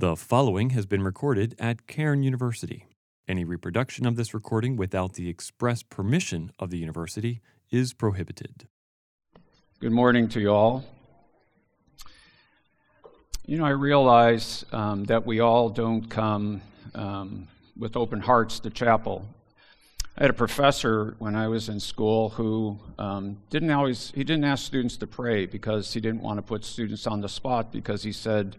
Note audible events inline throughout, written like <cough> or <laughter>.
The following has been recorded at Cairn University. Any reproduction of this recording without the express permission of the university is prohibited. Good morning to you all. You know, I realize um, that we all don't come um, with open hearts to chapel. I had a professor when I was in school who um, didn't always, he didn't ask students to pray because he didn't want to put students on the spot because he said,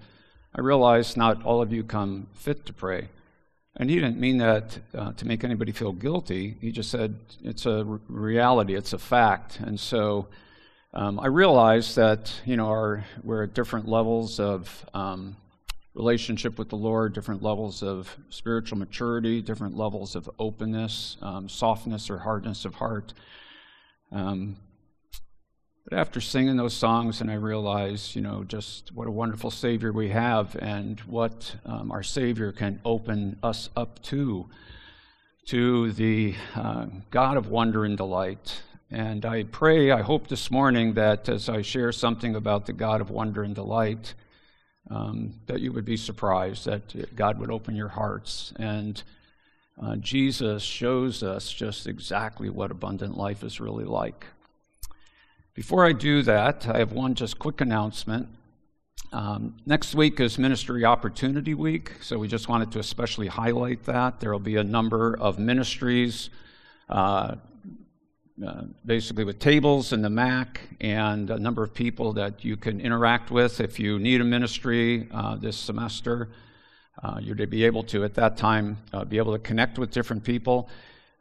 I realize not all of you come fit to pray. And he didn't mean that uh, to make anybody feel guilty. He just said it's a r- reality, it's a fact. And so um, I realize that, you know, our, we're at different levels of um, relationship with the Lord, different levels of spiritual maturity, different levels of openness, um, softness or hardness of heart. Um, but after singing those songs, and I realized, you know, just what a wonderful Savior we have and what um, our Savior can open us up to, to the uh, God of wonder and delight. And I pray, I hope this morning that as I share something about the God of wonder and delight, um, that you would be surprised, that God would open your hearts. And uh, Jesus shows us just exactly what abundant life is really like. Before I do that, I have one just quick announcement. Um, next week is Ministry Opportunity Week, so we just wanted to especially highlight that. There will be a number of ministries, uh, uh, basically with tables in the MAC, and a number of people that you can interact with if you need a ministry uh, this semester. Uh, you're to be able to, at that time, uh, be able to connect with different people.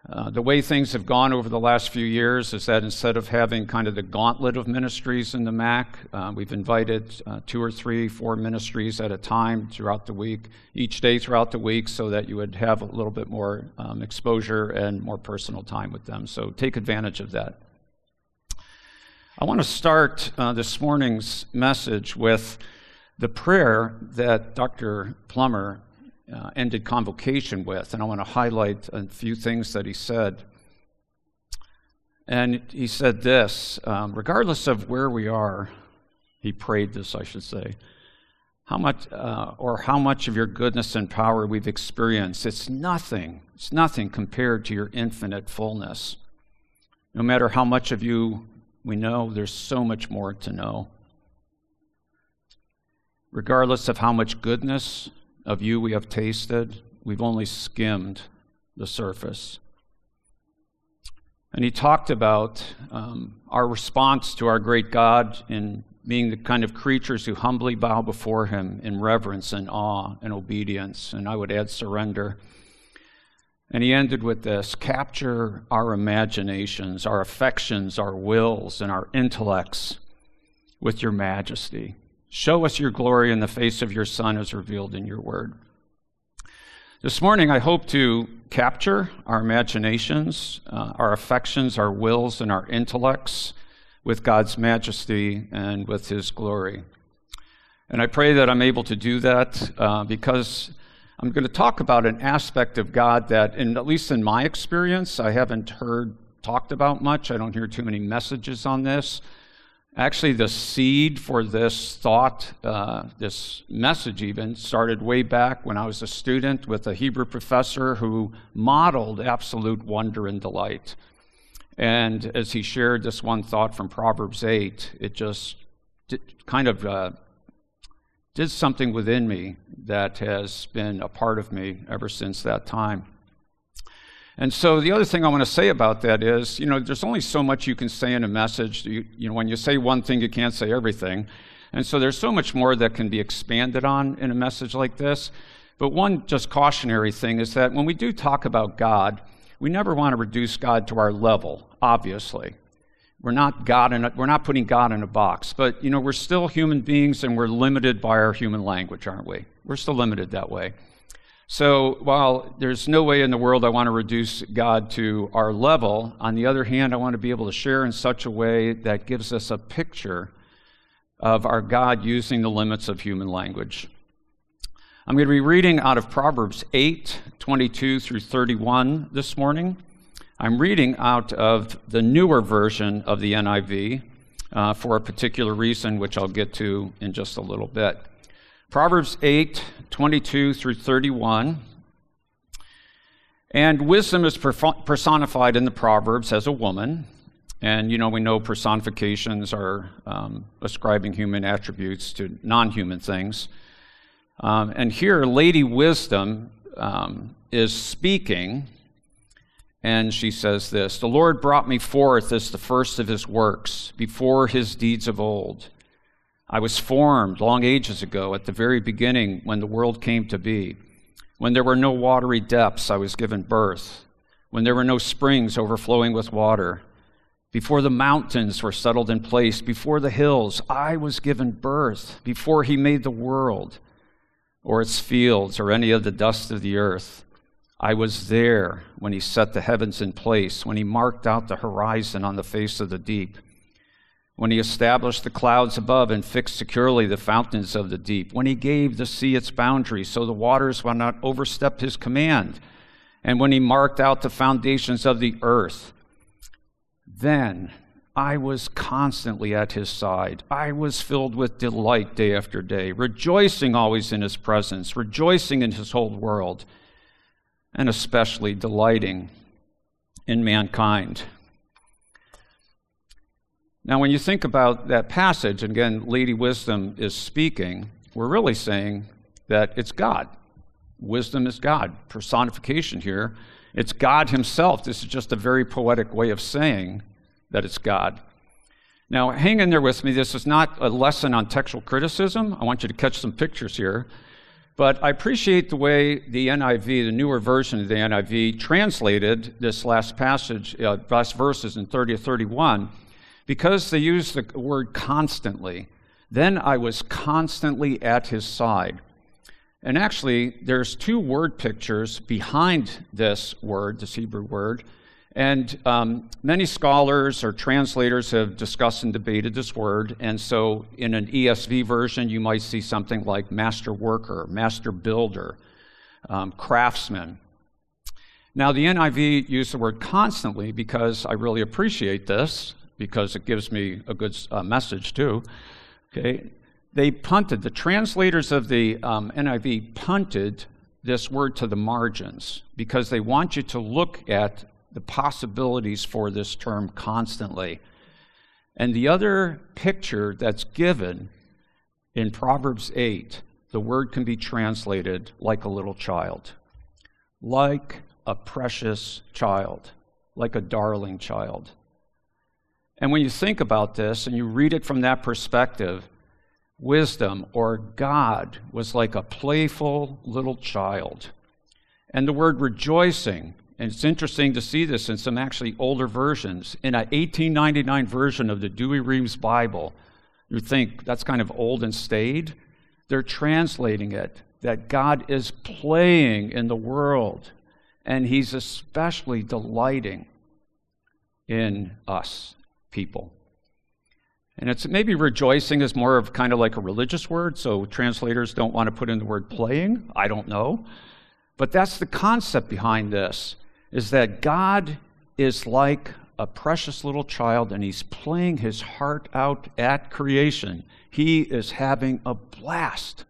Uh, the way things have gone over the last few years is that instead of having kind of the gauntlet of ministries in the MAC, uh, we've invited uh, two or three, four ministries at a time throughout the week, each day throughout the week, so that you would have a little bit more um, exposure and more personal time with them. So take advantage of that. I want to start uh, this morning's message with the prayer that Dr. Plummer uh, ended convocation with, and I want to highlight a few things that he said. And he said this um, regardless of where we are, he prayed this, I should say, how much, uh, or how much of your goodness and power we've experienced, it's nothing. It's nothing compared to your infinite fullness. No matter how much of you we know, there's so much more to know. Regardless of how much goodness of you we have tasted, we've only skimmed the surface. And he talked about um, our response to our great God in being the kind of creatures who humbly bow before him in reverence and awe and obedience, and I would add surrender. And he ended with this capture our imaginations, our affections, our wills, and our intellects with your majesty. Show us your glory in the face of your Son as revealed in your word. This morning, I hope to capture our imaginations, uh, our affections, our wills, and our intellects with God's majesty and with His glory. And I pray that I'm able to do that uh, because I'm going to talk about an aspect of God that, in, at least in my experience, I haven't heard talked about much. I don't hear too many messages on this. Actually, the seed for this thought, uh, this message even, started way back when I was a student with a Hebrew professor who modeled absolute wonder and delight. And as he shared this one thought from Proverbs 8, it just did, kind of uh, did something within me that has been a part of me ever since that time. And so the other thing I want to say about that is, you know, there's only so much you can say in a message. You, you, know, when you say one thing, you can't say everything. And so there's so much more that can be expanded on in a message like this. But one just cautionary thing is that when we do talk about God, we never want to reduce God to our level, obviously. We're not God in a, we're not putting God in a box, but you know, we're still human beings and we're limited by our human language, aren't we? We're still limited that way. So while there's no way in the world I want to reduce God to our level, on the other hand, I want to be able to share in such a way that gives us a picture of our God using the limits of human language. I'm going to be reading out of Proverbs 8, 22 through 31 this morning. I'm reading out of the newer version of the NIV uh, for a particular reason, which I'll get to in just a little bit. Proverbs 8 22 through 31. And wisdom is personified in the Proverbs as a woman. And, you know, we know personifications are um, ascribing human attributes to non human things. Um, and here, Lady Wisdom um, is speaking, and she says this The Lord brought me forth as the first of his works, before his deeds of old. I was formed long ages ago, at the very beginning, when the world came to be. When there were no watery depths, I was given birth. When there were no springs overflowing with water. Before the mountains were settled in place, before the hills, I was given birth. Before he made the world, or its fields, or any of the dust of the earth. I was there when he set the heavens in place, when he marked out the horizon on the face of the deep when he established the clouds above and fixed securely the fountains of the deep, when he gave the sea its boundaries so the waters would not overstep his command, and when he marked out the foundations of the earth, then I was constantly at his side. I was filled with delight day after day, rejoicing always in his presence, rejoicing in his whole world, and especially delighting in mankind. Now, when you think about that passage, and again, Lady Wisdom is speaking, we're really saying that it's God. Wisdom is God. Personification here. It's God Himself. This is just a very poetic way of saying that it's God. Now, hang in there with me. This is not a lesson on textual criticism. I want you to catch some pictures here. But I appreciate the way the NIV, the newer version of the NIV, translated this last passage, uh, last verses in 30 to 31 because they use the word constantly, then I was constantly at his side. And actually, there's two word pictures behind this word, this Hebrew word. And um, many scholars or translators have discussed and debated this word. And so, in an ESV version, you might see something like master worker, master builder, um, craftsman. Now, the NIV used the word constantly because I really appreciate this because it gives me a good uh, message too. Okay, they punted. The translators of the um, NIV punted this word to the margins because they want you to look at the possibilities for this term constantly. And the other picture that's given in Proverbs 8, the word can be translated like a little child, like a precious child, like a darling child. And when you think about this and you read it from that perspective, wisdom or God was like a playful little child. And the word rejoicing, and it's interesting to see this in some actually older versions. In an 1899 version of the Douay-Rheims Bible, you think that's kind of old and staid. They're translating it that God is playing in the world, and He's especially delighting in us people. And it's maybe rejoicing is more of kind of like a religious word, so translators don't want to put in the word playing. I don't know. But that's the concept behind this is that God is like a precious little child and he's playing his heart out at creation. He is having a blast.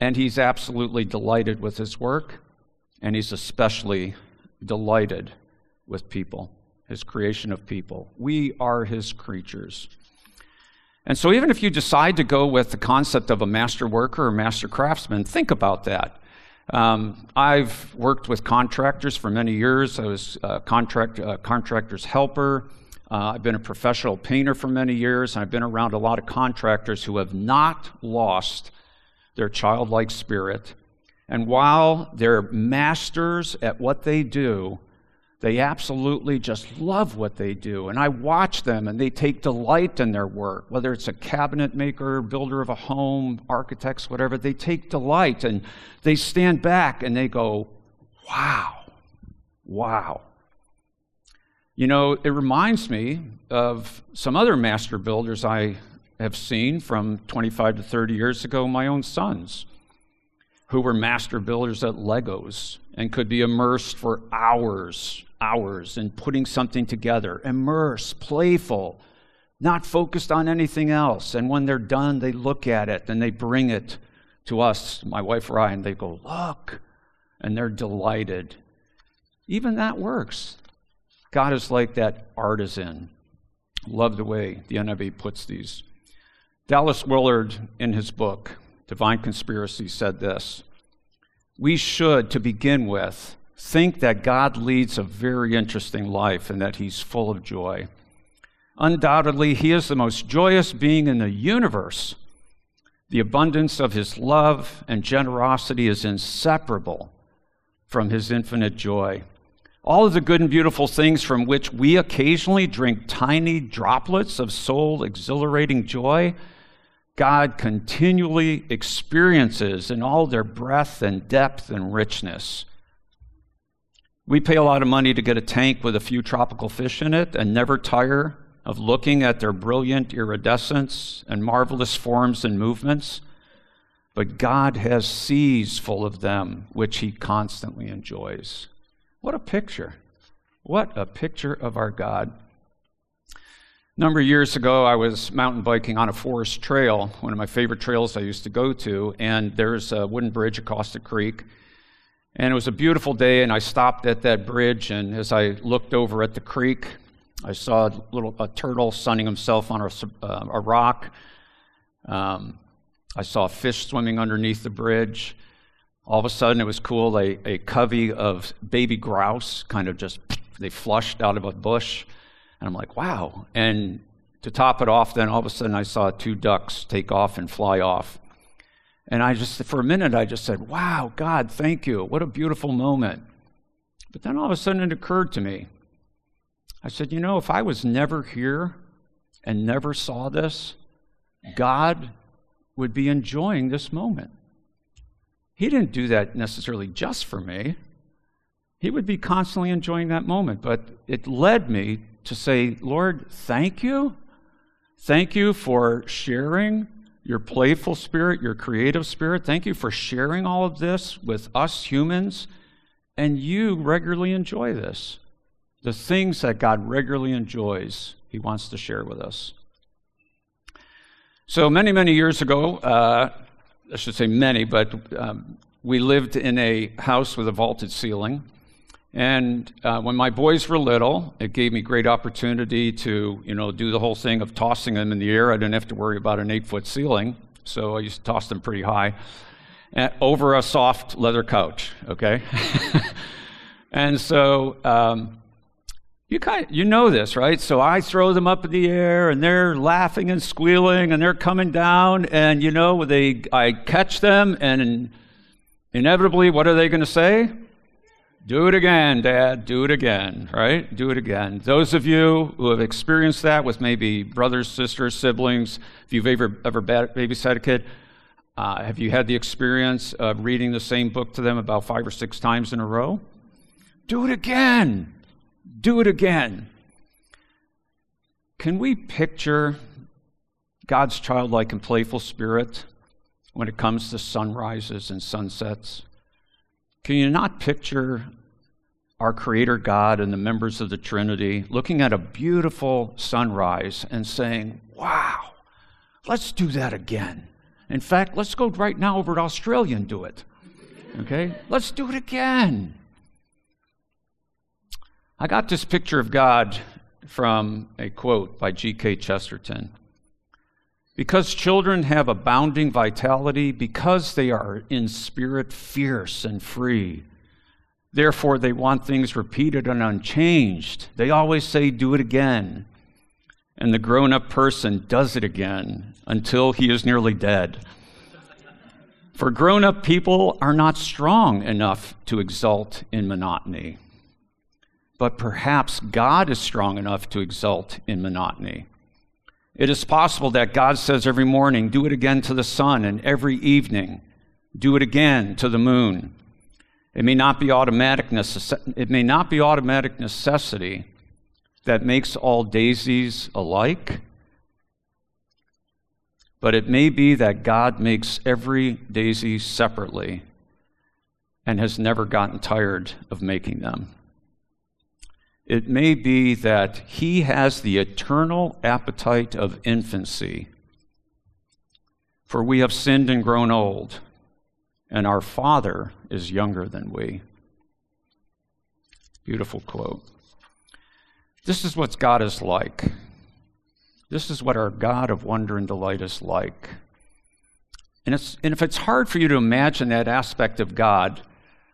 And he's absolutely delighted with his work, and he's especially delighted with people his creation of people. We are his creatures. And so, even if you decide to go with the concept of a master worker or master craftsman, think about that. Um, I've worked with contractors for many years. I was a contract, a contractor's helper. Uh, I've been a professional painter for many years, and I've been around a lot of contractors who have not lost their childlike spirit. And while they're masters at what they do, they absolutely just love what they do. And I watch them and they take delight in their work, whether it's a cabinet maker, builder of a home, architects, whatever. They take delight and they stand back and they go, wow, wow. You know, it reminds me of some other master builders I have seen from 25 to 30 years ago, my own sons, who were master builders at Legos and could be immersed for hours hours in putting something together, immerse, playful, not focused on anything else. And when they're done, they look at it and they bring it to us, my wife Ryan, and they go, Look. And they're delighted. Even that works. God is like that artisan. Love the way the NIV puts these. Dallas Willard, in his book, Divine Conspiracy, said this We should, to begin with, think that God leads a very interesting life and that he's full of joy. Undoubtedly, he is the most joyous being in the universe. The abundance of his love and generosity is inseparable from his infinite joy. All of the good and beautiful things from which we occasionally drink tiny droplets of soul exhilarating joy, God continually experiences in all their breadth and depth and richness. We pay a lot of money to get a tank with a few tropical fish in it and never tire of looking at their brilliant iridescence and marvelous forms and movements. But God has seas full of them, which He constantly enjoys. What a picture! What a picture of our God. A number of years ago, I was mountain biking on a forest trail, one of my favorite trails I used to go to, and there's a wooden bridge across the creek. And it was a beautiful day, and I stopped at that bridge, and as I looked over at the creek, I saw a little a turtle sunning himself on a, uh, a rock. Um, I saw a fish swimming underneath the bridge. All of a sudden, it was cool. A, a covey of baby grouse kind of just they flushed out of a bush, and I'm like, wow. And to top it off, then all of a sudden, I saw two ducks take off and fly off. And I just, for a minute, I just said, wow, God, thank you. What a beautiful moment. But then all of a sudden, it occurred to me I said, You know, if I was never here and never saw this, God would be enjoying this moment. He didn't do that necessarily just for me. He would be constantly enjoying that moment. But it led me to say, Lord, thank you. Thank you for sharing your playful spirit, your creative spirit. Thank you for sharing all of this with us humans. And you regularly enjoy this the things that God regularly enjoys, He wants to share with us. So, many, many years ago, uh, I should say many, but um, we lived in a house with a vaulted ceiling. And uh, when my boys were little, it gave me great opportunity to, you know, do the whole thing of tossing them in the air. I didn't have to worry about an eight-foot ceiling, so I used to toss them pretty high over a soft leather couch. Okay, <laughs> and so um, you kind of, you know this, right? So I throw them up in the air and they're laughing and squealing and they're coming down and you know they I catch them and inevitably what are they going to say? Do it again, dad. Do it again, right? Do it again. Those of you who have experienced that with maybe brothers, sisters, siblings, if you've ever ever babysat a kid, uh, have you had the experience of reading the same book to them about five or six times in a row? Do it again do it again. Can we picture God's childlike and playful spirit when it comes to sunrises and sunsets? Can you not picture our Creator God and the members of the Trinity looking at a beautiful sunrise and saying, Wow, let's do that again? In fact, let's go right now over to Australia and do it. Okay? Let's do it again. I got this picture of God from a quote by G.K. Chesterton. Because children have abounding vitality, because they are in spirit fierce and free, therefore they want things repeated and unchanged. They always say, Do it again. And the grown up person does it again until he is nearly dead. For grown up people are not strong enough to exult in monotony but perhaps God is strong enough to exult in monotony. It is possible that God says every morning, do it again to the sun, and every evening, do it again to the moon. It may not be automatic, necess- it may not be automatic necessity that makes all daisies alike, but it may be that God makes every daisy separately and has never gotten tired of making them. It may be that he has the eternal appetite of infancy. For we have sinned and grown old, and our Father is younger than we. Beautiful quote. This is what God is like. This is what our God of wonder and delight is like. And, and if it's hard for you to imagine that aspect of God,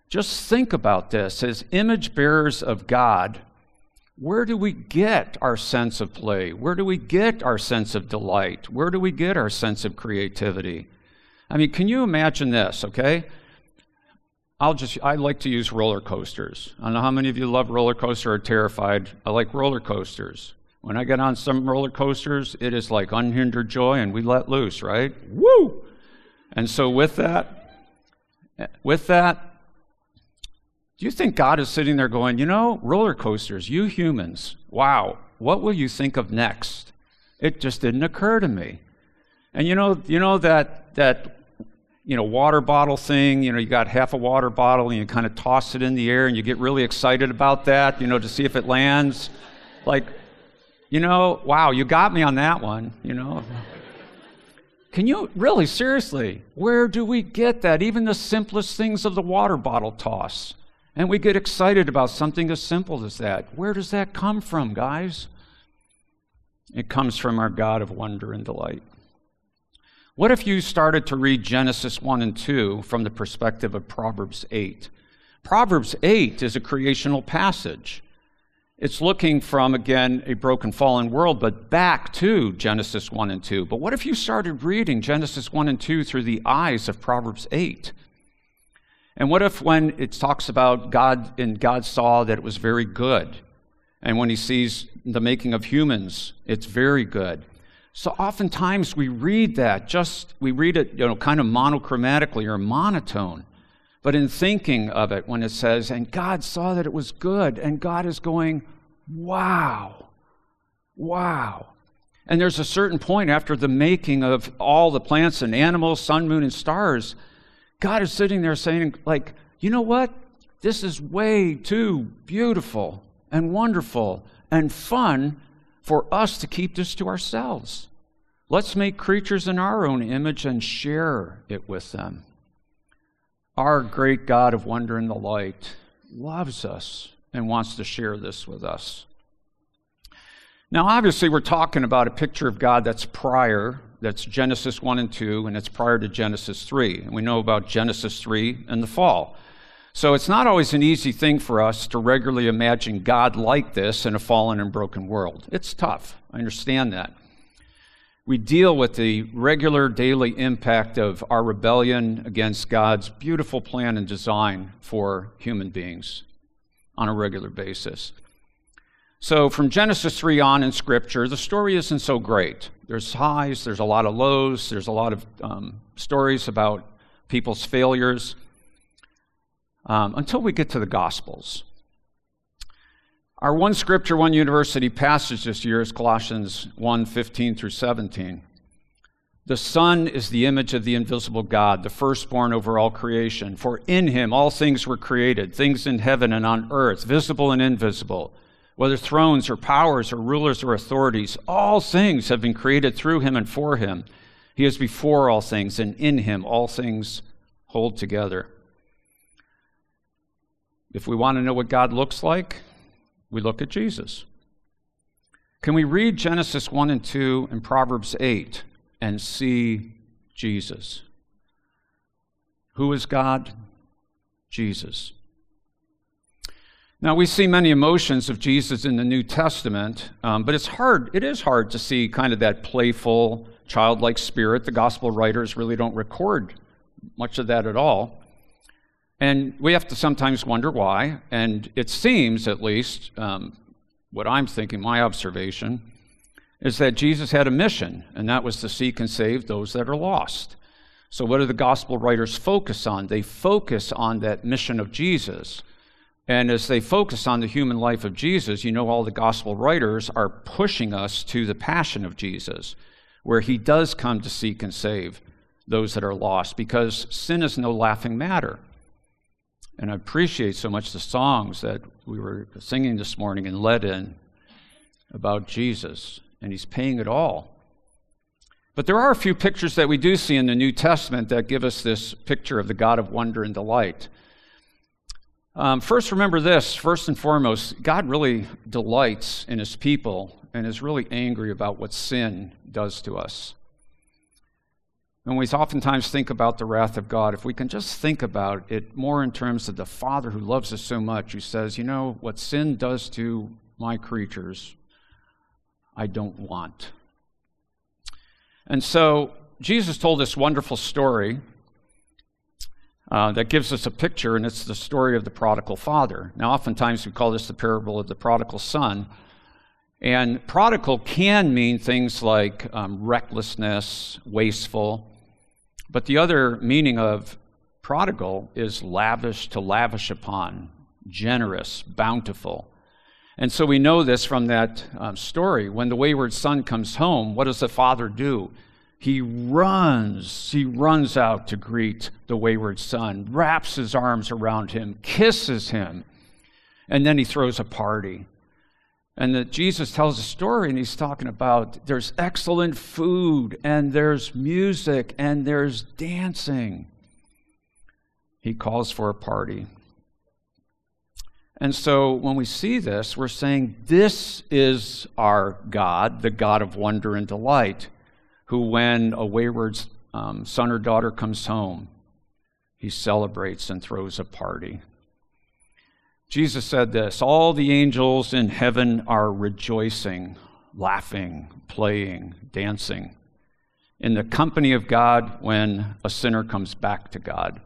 just think about this. As image bearers of God, where do we get our sense of play? Where do we get our sense of delight? Where do we get our sense of creativity? I mean, can you imagine this, okay? I'll just, I like to use roller coasters. I don't know how many of you love roller coasters or are terrified. I like roller coasters. When I get on some roller coasters, it is like unhindered joy and we let loose, right? Woo! And so with that, with that, do you think God is sitting there going, you know, roller coasters, you humans, wow, what will you think of next? It just didn't occur to me. And you know, you know that that you know water bottle thing. You know, you got half a water bottle and you kind of toss it in the air and you get really excited about that. You know, to see if it lands. Like, you know, wow, you got me on that one. You know. Can you really, seriously, where do we get that? Even the simplest things of the water bottle toss. And we get excited about something as simple as that. Where does that come from, guys? It comes from our God of wonder and delight. What if you started to read Genesis 1 and 2 from the perspective of Proverbs 8? Proverbs 8 is a creational passage. It's looking from, again, a broken, fallen world, but back to Genesis 1 and 2. But what if you started reading Genesis 1 and 2 through the eyes of Proverbs 8? And what if when it talks about God and God saw that it was very good, and when he sees the making of humans, it's very good. So oftentimes we read that just we read it, you know, kind of monochromatically or monotone. But in thinking of it, when it says, and God saw that it was good, and God is going, wow, wow. And there's a certain point after the making of all the plants and animals, sun, moon, and stars God is sitting there saying, like, you know what? This is way too beautiful and wonderful and fun for us to keep this to ourselves. Let's make creatures in our own image and share it with them. Our great God of wonder and delight loves us and wants to share this with us. Now, obviously, we're talking about a picture of God that's prior that's Genesis 1 and 2, and it's prior to Genesis 3. And we know about Genesis 3 and the fall. So it's not always an easy thing for us to regularly imagine God like this in a fallen and broken world. It's tough. I understand that. We deal with the regular daily impact of our rebellion against God's beautiful plan and design for human beings on a regular basis. So, from Genesis 3 on in Scripture, the story isn't so great. There's highs, there's a lot of lows, there's a lot of um, stories about people's failures um, until we get to the Gospels. Our one scripture, one university passage this year is Colossians 1 15 through 17. The Son is the image of the invisible God, the firstborn over all creation. For in him all things were created, things in heaven and on earth, visible and invisible whether thrones or powers or rulers or authorities, all things have been created through him and for him. He is before all things, and in him all things hold together. If we want to know what God looks like, we look at Jesus. Can we read Genesis 1 and 2 and Proverbs 8 and see Jesus? Who is God? Jesus. Now, we see many emotions of Jesus in the New Testament, um, but it's hard, it is hard to see kind of that playful, childlike spirit. The gospel writers really don't record much of that at all. And we have to sometimes wonder why. And it seems, at least, um, what I'm thinking, my observation, is that Jesus had a mission, and that was to seek and save those that are lost. So, what do the gospel writers focus on? They focus on that mission of Jesus. And as they focus on the human life of Jesus, you know, all the gospel writers are pushing us to the passion of Jesus, where he does come to seek and save those that are lost, because sin is no laughing matter. And I appreciate so much the songs that we were singing this morning and led in about Jesus, and he's paying it all. But there are a few pictures that we do see in the New Testament that give us this picture of the God of wonder and delight. Um, first, remember this first and foremost, God really delights in his people and is really angry about what sin does to us. And we oftentimes think about the wrath of God. If we can just think about it more in terms of the Father who loves us so much, who says, you know, what sin does to my creatures, I don't want. And so Jesus told this wonderful story uh, that gives us a picture, and it's the story of the prodigal father. Now, oftentimes we call this the parable of the prodigal son. And prodigal can mean things like um, recklessness, wasteful. But the other meaning of prodigal is lavish to lavish upon, generous, bountiful. And so we know this from that um, story. When the wayward son comes home, what does the father do? He runs, he runs out to greet the wayward son, wraps his arms around him, kisses him, and then he throws a party. And that Jesus tells a story, and he's talking about there's excellent food, and there's music, and there's dancing. He calls for a party. And so when we see this, we're saying this is our God, the God of wonder and delight, who, when a wayward um, son or daughter comes home, he celebrates and throws a party. Jesus said this All the angels in heaven are rejoicing, laughing, playing, dancing in the company of God when a sinner comes back to God.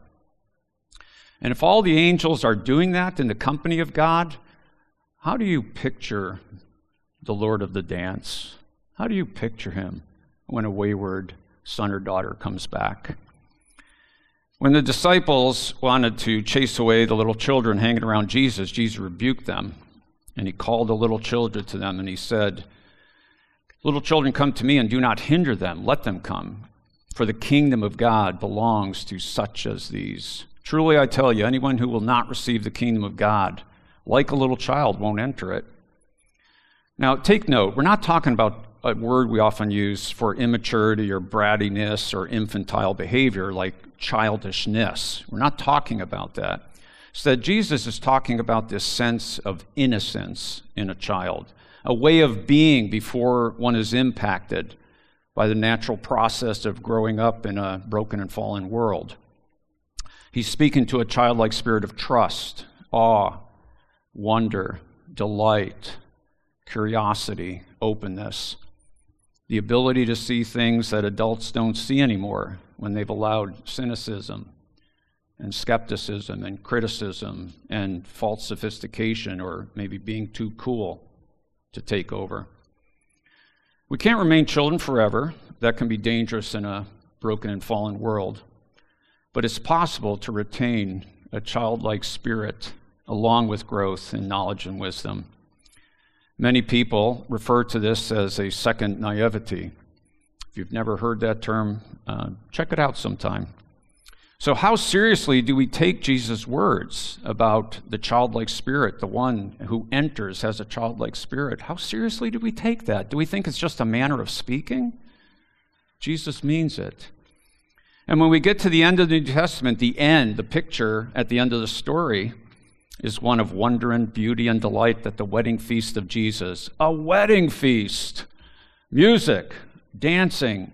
And if all the angels are doing that in the company of God, how do you picture the Lord of the dance? How do you picture him when a wayward son or daughter comes back? When the disciples wanted to chase away the little children hanging around Jesus, Jesus rebuked them. And he called the little children to them and he said, Little children, come to me and do not hinder them. Let them come. For the kingdom of God belongs to such as these. Truly, I tell you, anyone who will not receive the kingdom of God, like a little child, won't enter it. Now, take note, we're not talking about a word we often use for immaturity or brattiness or infantile behavior like childishness. We're not talking about that. Instead, Jesus is talking about this sense of innocence in a child, a way of being before one is impacted by the natural process of growing up in a broken and fallen world. He's speaking to a childlike spirit of trust, awe, wonder, delight, curiosity, openness the ability to see things that adults don't see anymore when they've allowed cynicism and skepticism and criticism and false sophistication or maybe being too cool to take over. We can't remain children forever. That can be dangerous in a broken and fallen world. But it's possible to retain a childlike spirit along with growth in knowledge and wisdom. Many people refer to this as a second naivety. If you've never heard that term, uh, check it out sometime. So, how seriously do we take Jesus' words about the childlike spirit, the one who enters has a childlike spirit? How seriously do we take that? Do we think it's just a manner of speaking? Jesus means it. And when we get to the end of the New Testament, the end, the picture at the end of the story, is one of wonder and beauty and delight at the wedding feast of Jesus. A wedding feast! Music, dancing,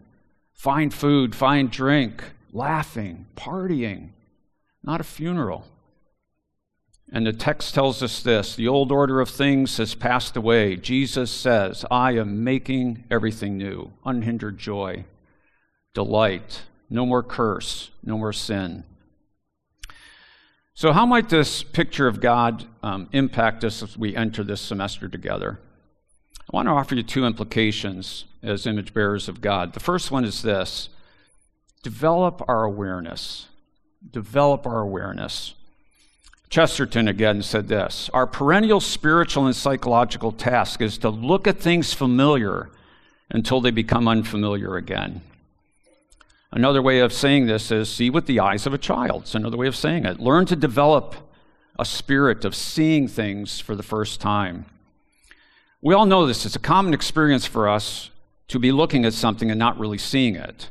fine food, fine drink, laughing, partying, not a funeral. And the text tells us this the old order of things has passed away. Jesus says, I am making everything new, unhindered joy, delight, no more curse, no more sin. So, how might this picture of God um, impact us as we enter this semester together? I want to offer you two implications as image bearers of God. The first one is this develop our awareness. Develop our awareness. Chesterton again said this Our perennial spiritual and psychological task is to look at things familiar until they become unfamiliar again. Another way of saying this is see with the eyes of a child. It's another way of saying it. Learn to develop a spirit of seeing things for the first time. We all know this. It's a common experience for us to be looking at something and not really seeing it.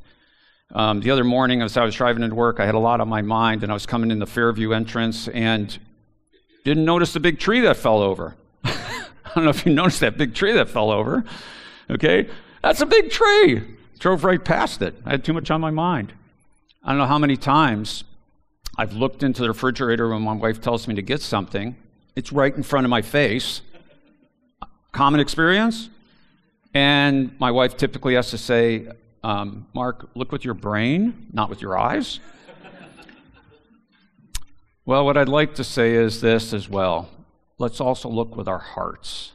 Um, the other morning, as I was driving into work, I had a lot on my mind, and I was coming in the Fairview entrance and didn't notice the big tree that fell over. <laughs> I don't know if you noticed that big tree that fell over. Okay? That's a big tree. Drove right past it. I had too much on my mind. I don't know how many times I've looked into the refrigerator when my wife tells me to get something. It's right in front of my face. Common experience? And my wife typically has to say, um, Mark, look with your brain, not with your eyes. well, what I'd like to say is this as well. Let's also look with our hearts.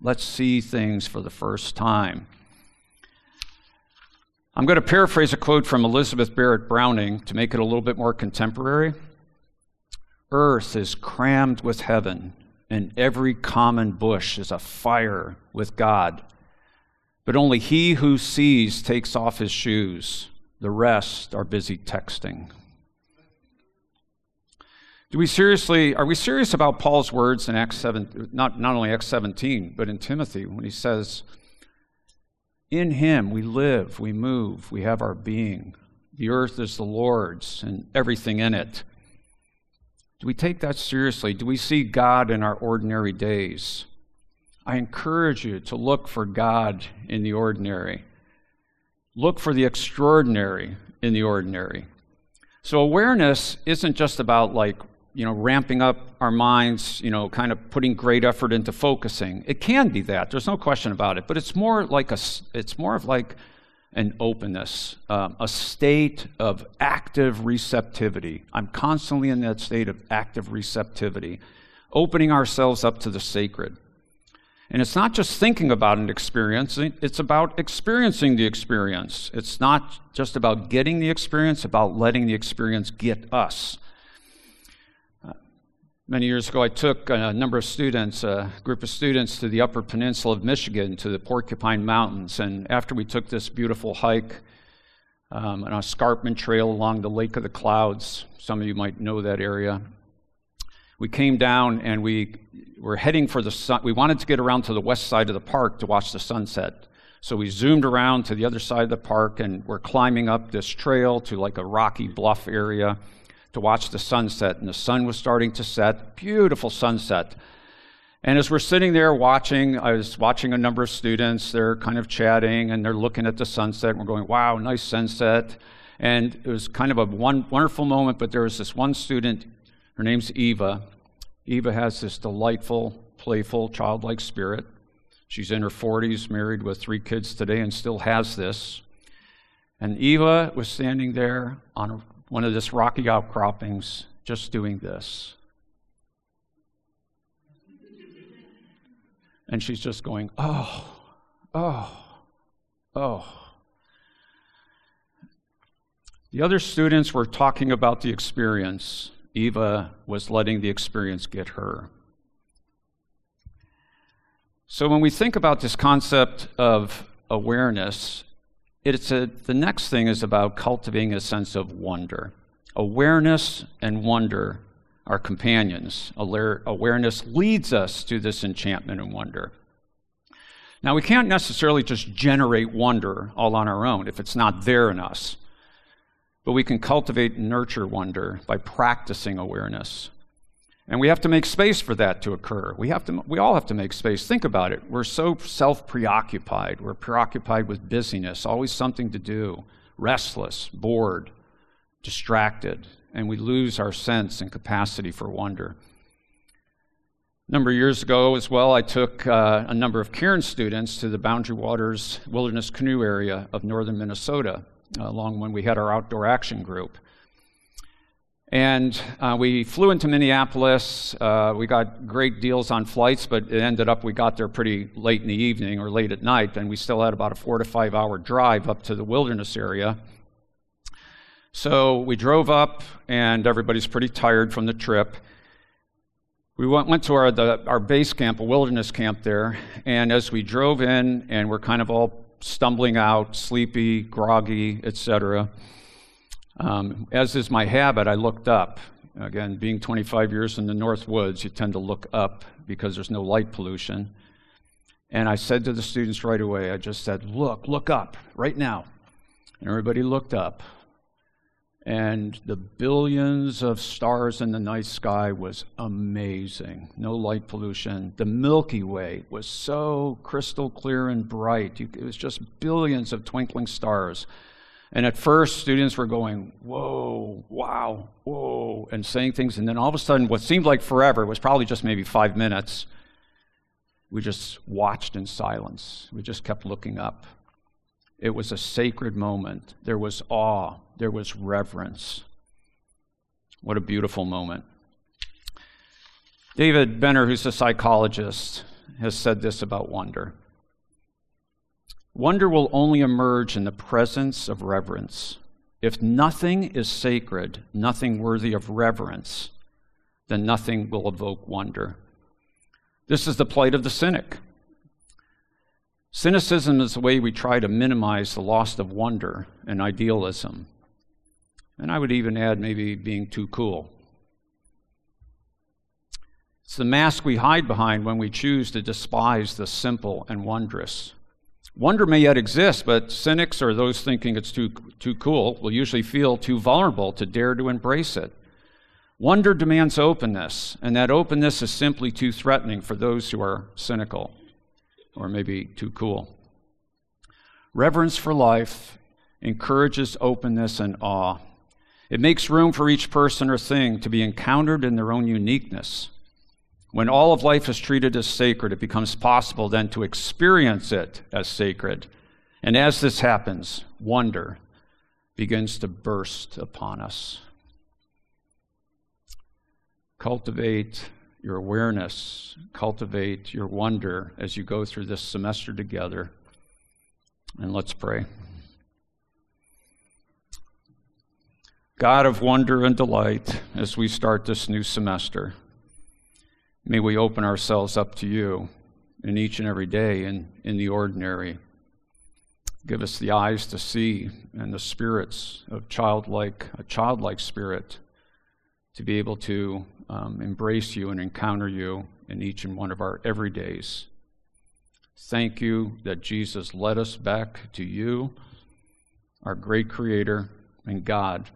Let's see things for the first time. I'm going to paraphrase a quote from Elizabeth Barrett Browning to make it a little bit more contemporary. Earth is crammed with heaven, and every common bush is afire with God. But only he who sees takes off his shoes. The rest are busy texting. Do we seriously, are we serious about Paul's words in Acts 7, not, not only Acts 17, but in Timothy when he says, in him we live, we move, we have our being. The earth is the Lord's and everything in it. Do we take that seriously? Do we see God in our ordinary days? I encourage you to look for God in the ordinary. Look for the extraordinary in the ordinary. So, awareness isn't just about like you know, ramping up our minds, you know, kind of putting great effort into focusing. It can be that. There's no question about it. But it's more like a, it's more of like an openness, um, a state of active receptivity. I'm constantly in that state of active receptivity, opening ourselves up to the sacred. And it's not just thinking about an experience, it's about experiencing the experience. It's not just about getting the experience, about letting the experience get us. Many years ago, I took a number of students, a group of students, to the Upper Peninsula of Michigan, to the Porcupine Mountains. And after we took this beautiful hike um, on a escarpment trail along the Lake of the Clouds, some of you might know that area, we came down and we were heading for the sun. We wanted to get around to the west side of the park to watch the sunset. So we zoomed around to the other side of the park and we're climbing up this trail to like a rocky bluff area to watch the sunset, and the sun was starting to set. Beautiful sunset. And as we're sitting there watching, I was watching a number of students. They're kind of chatting and they're looking at the sunset. And we're going, wow, nice sunset. And it was kind of a one, wonderful moment, but there was this one student, her name's Eva. Eva has this delightful, playful, childlike spirit. She's in her 40s, married with three kids today, and still has this. And Eva was standing there on a one of this rocky outcroppings just doing this. And she's just going, oh, oh, oh. The other students were talking about the experience. Eva was letting the experience get her. So when we think about this concept of awareness, it's a, the next thing is about cultivating a sense of wonder. Awareness and wonder are companions. Awareness leads us to this enchantment and wonder. Now, we can't necessarily just generate wonder all on our own if it's not there in us. But we can cultivate and nurture wonder by practicing awareness. And we have to make space for that to occur. We, have to, we all have to make space. Think about it. We're so self preoccupied. We're preoccupied with busyness, always something to do, restless, bored, distracted, and we lose our sense and capacity for wonder. A number of years ago, as well, I took uh, a number of Cairn students to the Boundary Waters Wilderness Canoe area of northern Minnesota, uh, along when we had our outdoor action group. And uh, we flew into Minneapolis. Uh, we got great deals on flights, but it ended up we got there pretty late in the evening or late at night, and we still had about a four to five hour drive up to the wilderness area. So we drove up, and everybody's pretty tired from the trip. We went, went to our, the, our base camp, a wilderness camp there, and as we drove in, and we're kind of all stumbling out, sleepy, groggy, etc. Um, as is my habit, I looked up Again, being 25 years in the North Woods, you tend to look up because there's no light pollution. And I said to the students right away, I just said, Look, look up right now. And everybody looked up. And the billions of stars in the night sky was amazing. No light pollution. The Milky Way was so crystal clear and bright. It was just billions of twinkling stars. And at first, students were going, Whoa, wow, whoa, and saying things. And then all of a sudden, what seemed like forever, it was probably just maybe five minutes, we just watched in silence. We just kept looking up. It was a sacred moment. There was awe, there was reverence. What a beautiful moment. David Benner, who's a psychologist, has said this about wonder. Wonder will only emerge in the presence of reverence. If nothing is sacred, nothing worthy of reverence, then nothing will evoke wonder. This is the plight of the cynic. Cynicism is the way we try to minimize the loss of wonder and idealism. And I would even add maybe being too cool. It's the mask we hide behind when we choose to despise the simple and wondrous. Wonder may yet exist, but cynics or those thinking it's too, too cool will usually feel too vulnerable to dare to embrace it. Wonder demands openness, and that openness is simply too threatening for those who are cynical or maybe too cool. Reverence for life encourages openness and awe. It makes room for each person or thing to be encountered in their own uniqueness. When all of life is treated as sacred, it becomes possible then to experience it as sacred. And as this happens, wonder begins to burst upon us. Cultivate your awareness, cultivate your wonder as you go through this semester together. And let's pray. God of wonder and delight, as we start this new semester, may we open ourselves up to you in each and every day and in the ordinary. Give us the eyes to see and the spirits of childlike, a childlike spirit to be able to um, embrace you and encounter you in each and one of our everydays. Thank you that Jesus led us back to you, our great Creator and God,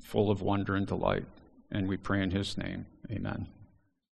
full of wonder and delight. And we pray in His name. Amen.